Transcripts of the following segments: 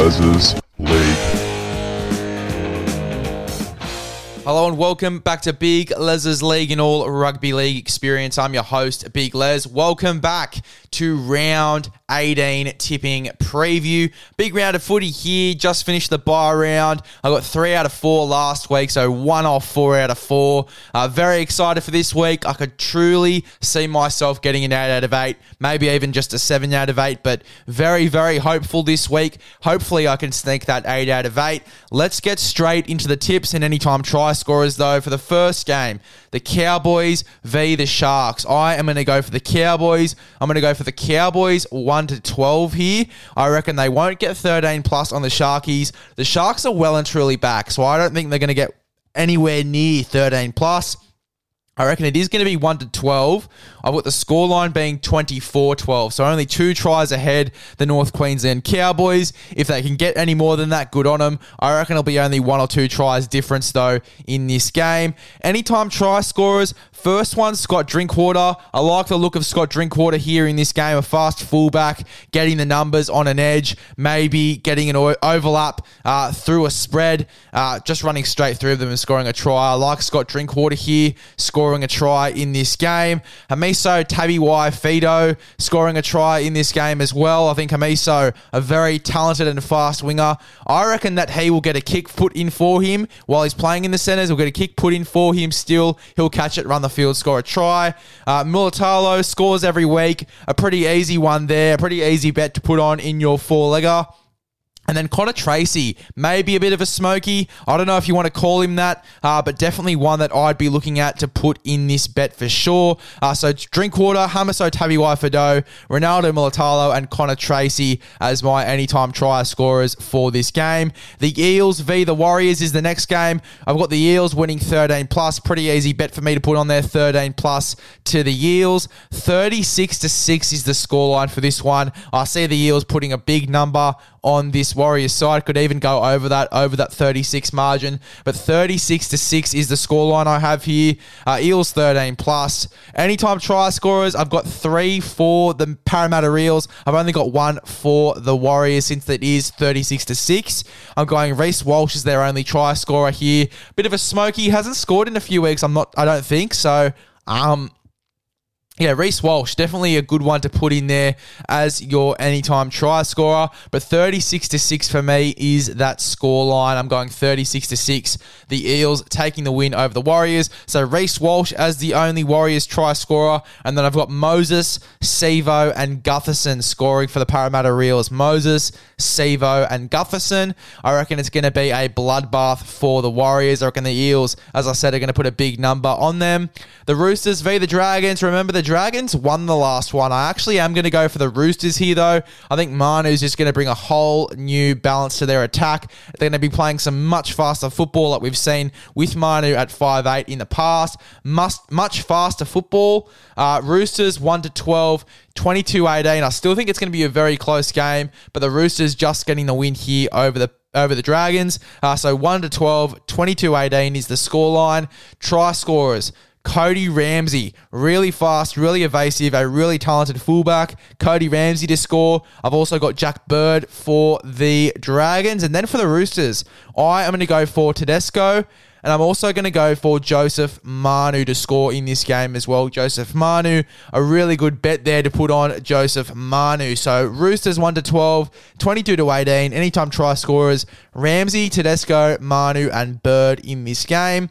Les's League. Hello and welcome back to Big Les's League and all rugby league experience. I'm your host, Big Les. Welcome back to round 18 tipping preview. Big round of footy here. Just finished the bye round. I got three out of four last week, so one off four out of four. Uh, very excited for this week. I could truly see myself getting an eight out of eight, maybe even just a seven out of eight, but very, very hopeful this week. Hopefully, I can sneak that eight out of eight. Let's get straight into the tips and anytime try scorers, though, for the first game the Cowboys v the Sharks. I am going to go for the Cowboys. I'm going to go for the Cowboys 1 to 12 here. I reckon they won't get 13 plus on the Sharkies. The Sharks are well and truly back, so I don't think they're going to get anywhere near 13 plus. I reckon it is going to be 1 to 12. I've got the scoreline being 24 12. So only two tries ahead, the North Queensland Cowboys. If they can get any more than that, good on them. I reckon it'll be only one or two tries difference, though, in this game. Anytime try scorers, First one, Scott Drinkwater. I like the look of Scott Drinkwater here in this game. A fast fullback, getting the numbers on an edge, maybe getting an overlap uh, through a spread, uh, just running straight through them and scoring a try. I like Scott Drinkwater here, scoring a try in this game. Hamiso Tabuai Fidow scoring a try in this game as well. I think Hamiso, a very talented and fast winger. I reckon that he will get a kick put in for him while he's playing in the centres. He'll get a kick put in for him still. He'll catch it, run the field, score a try. Uh, Mulitalo scores every week. A pretty easy one there. A pretty easy bet to put on in your four legger. And then Connor Tracey, maybe a bit of a smoky. I don't know if you want to call him that, uh, but definitely one that I'd be looking at to put in this bet for sure. Uh, so Drinkwater, Hamiso Tabuai Fidow, Ronaldo Mulitalo, and Connor Tracey as my anytime try scorers for this game. The Eels v the Warriors is the next game. I've got the Eels winning 13 plus. Pretty easy bet for me to put on there. 13 plus to the Eels. 36 to 6 is the scoreline for this one. I see the Eels putting a big number on this Warriors side. Could even go over that, over that 36 margin. But 36 to 6 is the scoreline I have here. Uh, Eels 13 plus. Anytime try scorers, I've got three for the Parramatta Eels. I've only got one for the Warriors since it is 36 to 6. I'm going Reece Walsh is their only try scorer here. Bit of a smoky, hasn't scored in a few weeks. I'm not I don't think so. Um yeah, Reece Walsh, definitely a good one to put in there as your anytime try scorer. But 36 to 6 for me is that score line. I'm going 36 to 6. The Eels taking the win over the Warriors. So Reece Walsh as the only Warriors try scorer. And then I've got Moses, Sivo, and Gutherson scoring for the Parramatta Eels. Moses, Sivo, and Gutherson. I reckon it's going to be a bloodbath for the Warriors. I reckon the Eels, as I said, are going to put a big number on them. The Roosters v the Dragons. Remember the Dragons won the last one. I actually am going to go for the Roosters here, though. I think Manu's just going to bring a whole new balance to their attack. They're going to be playing some much faster football like we've seen with Manu at five eight in the past. Must, much faster football. Uh, Roosters 1 to 12. 22 18. I still think it's going to be a very close game, but the Roosters just getting the win here over the over the Dragons. Uh, so 1 to 12, 22 18 is the scoreline. Try scorers. Cody Ramsey, really fast, really evasive, a really talented fullback. Cody Ramsey to score. I've also got Jack Bird for the Dragons. And then for the Roosters, I am going to go for Tedesco. And I'm also going to go for Joseph Manu to score in this game as well. Joseph Manu, a really good bet there to put on Joseph Manu. So Roosters 1 to 12, 22 to 18, anytime try scorers, Ramsey, Tedesco, Manu, and Bird in this game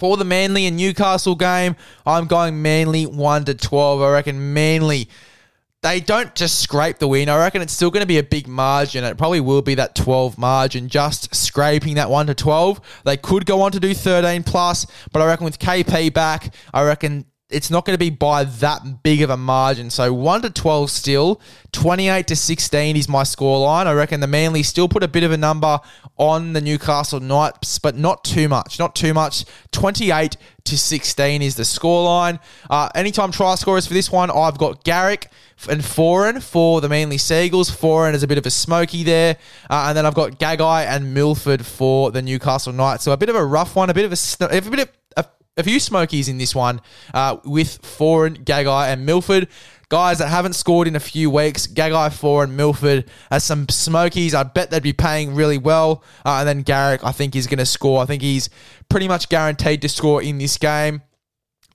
for the Manly and Newcastle game, I'm going Manly 1 to 12. I reckon Manly they don't just scrape the win. I reckon it's still going to be a big margin. It probably will be that 12 margin, just scraping that 1 to 12. They could go on to do 13 plus, but I reckon with KP back, I reckon it's not going to be by that big of a margin. So 1 to 12 still, 28 to 16 is my scoreline. I reckon the Manly still put a bit of a number on the Newcastle Knights, but not too much. Not too much. 28 to 16 is the scoreline. Uh, anytime try scorers for this one, I've got Garrick and Foran for the Manly Seagulls. Foran is a bit of a smoky there. Uh, and then I've got Gagai and Milford for the Newcastle Knights. So a bit of a rough one, a bit of a, a bit of a few smokies in this one uh, with Foran, Gagai, and Milford. Guys that haven't scored in a few weeks, Gagai, Foran, Milford as some smokies. I bet they'd be paying really well. Uh, and then Garrick, I think, is going to score. I think he's pretty much guaranteed to score in this game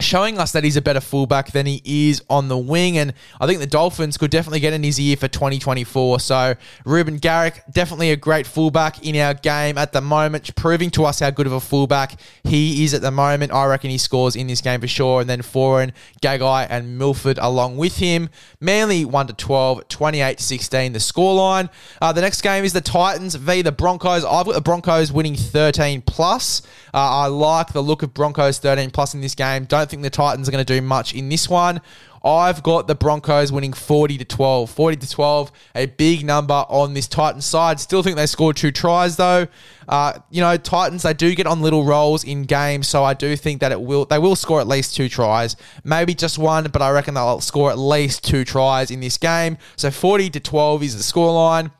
showing us that he's a better fullback than he is on the wing. And I think the Dolphins could definitely get in his ear for 2024. So Reuben Garrick, definitely a great fullback in our game at the moment, proving to us how good of a fullback he is at the moment. I reckon he scores in this game for sure. And then Foran, Gagai, and Milford along with him. Manly 1 to 12, 28 16, the scoreline. Uh, the next game is the Titans v the Broncos. I've got the Broncos winning 13 plus. Uh, I like the look of Broncos 13 plus in this game. Don't think the Titans are going to do much in this one. I've got the Broncos winning 40 to 12. 40 to 12, a big number on this Titans side. Still think they scored two tries though. Uh, you know, Titans they do get on little rolls in games, so I do think that it will they will score at least two tries, maybe just one, but I reckon they'll score at least two tries in this game. So 40 to 12 is the scoreline.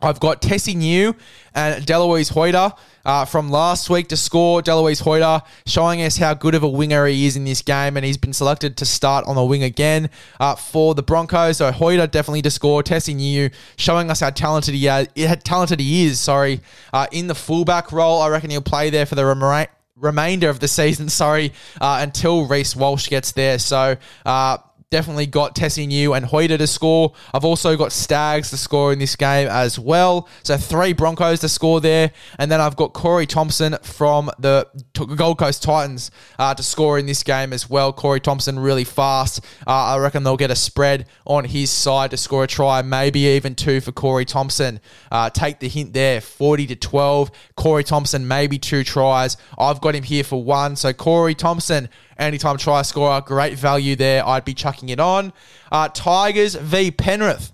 I've got Tesi Niu and Delouise Hoeter uh, from last week to score. Delouise Hoeter showing us how good of a winger he is in this game, and he's been selected to start on the wing again uh, for the Broncos. So Hoeter definitely to score. Tesi Niu showing us how talented he, uh, talented he is. Sorry, uh, in the fullback role, I reckon he'll play there for the remainder remainder of the season, sorry, uh, until Reece Walsh gets there. So, uh, definitely got Tesi Niu and Hoeter to score. I've also got Staggs to score in this game as well. So three Broncos to score there. And then I've got Corey Thompson from the Gold Coast Titans uh, to score in this game as well. Corey Thompson really fast. Uh, I reckon they'll get a spread on his side to score a try, maybe even two for Corey Thompson. Uh, take the hint there, 40 to 12. Corey Thompson, maybe two tries. I've got him here for one. So Corey Thompson anytime try scorer. Great value there. I'd be chucking it on. Uh, Tigers v Penrith.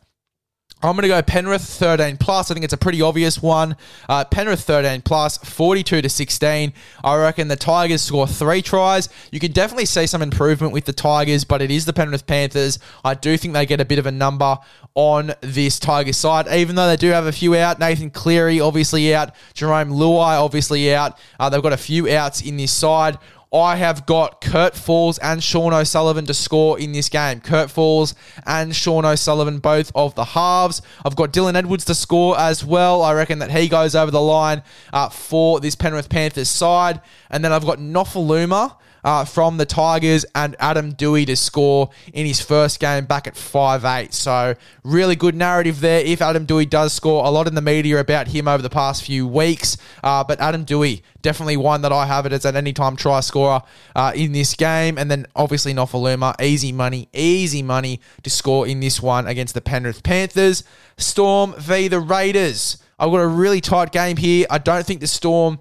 I'm going to go Penrith 13 plus. I think it's a pretty obvious one. Uh, Penrith 13 plus, 42 to 16. I reckon the Tigers score three tries. You can definitely see some improvement with the Tigers, but it is the Penrith Panthers. I do think they get a bit of a number on this Tigers side, even though they do have a few out. Nathan Cleary obviously out. Jerome Luai obviously out. Uh, they've got a few outs in this side. I have got Kurt Falls and Sean O'Sullivan to score in this game. Kurt Falls and Sean O'Sullivan, both of the halves. I've got Dylan Edwards to score as well. I reckon that he goes over the line uh, for this Penrith Panthers side. And then I've got Nofoaluma uh, from the Tigers and Adam Doueihi to score in his first game back at five eight. So, really good narrative there if Adam Doueihi does score. A lot in the media about him over the past few weeks. Uh, but Adam Doueihi, definitely one that I have it as an anytime try scorer uh, in this game. And then obviously Nofoaluma, easy money, easy money to score in this one against the Penrith Panthers. Storm v. the Raiders. I've got a really tight game here. I don't think the Storm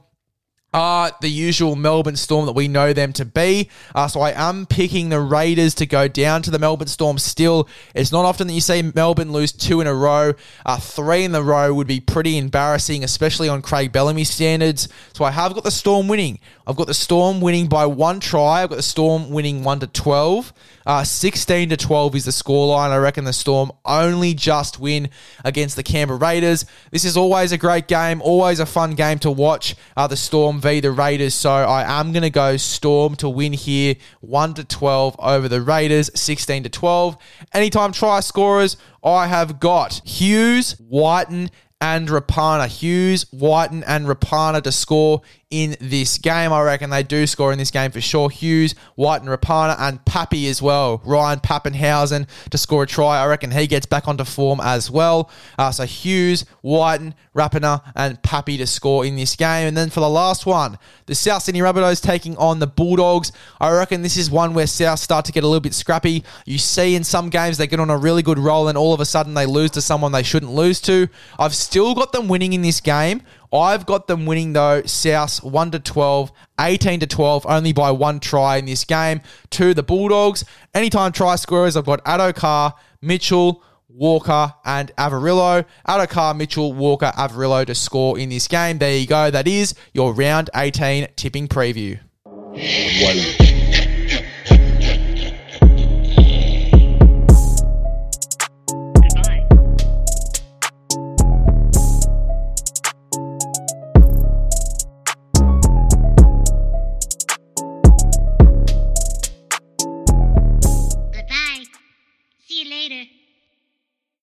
are the usual Melbourne Storm that we know them to be. Uh, so I am picking the Raiders to go down to the Melbourne Storm still. It's not often that you see Melbourne lose two in a row. Uh, three in a row would be pretty embarrassing, especially on Craig Bellamy standards. So I have got the Storm winning. I've got the Storm winning by one try. I've got the Storm winning 1 to 12. Uh, 16 to 12 is the scoreline. I reckon the Storm only just win against the Canberra Raiders. This is always a great game, always a fun game to watch. Uh, the Storm v the Raiders. So I am going to go Storm to win here 1 to 12 over the Raiders, 16 to 12. Anytime try scorers, I have got Hughes, Wighton, and Rapana. Hughes, Wighton, and Rapana to score in this game. I reckon they do score in this game for sure. Hughes, Wighton, and Rapana, and Pappy as well. Ryan Papenhuyzen to score a try. I reckon he gets back onto form as well. Uh, so Hughes, Wighton, Rapana, and Pappy to score in this game. And then for the last one, the South Sydney Rabbitohs taking on the Bulldogs. I reckon this is one where South start to get a little bit scrappy. You see in some games they get on a really good roll and all of a sudden they lose to someone they shouldn't lose to. I've still got them winning in this game. I've got them winning though, South 1 to 12, 18 to 12, only by one try in this game. To the Bulldogs, anytime try scorers, I've got Addo-Carr, Mitchell, Walker, and Averillo. Addo-Carr, Mitchell, Walker, Averillo to score in this game. There you go. That is your round 18 tipping preview.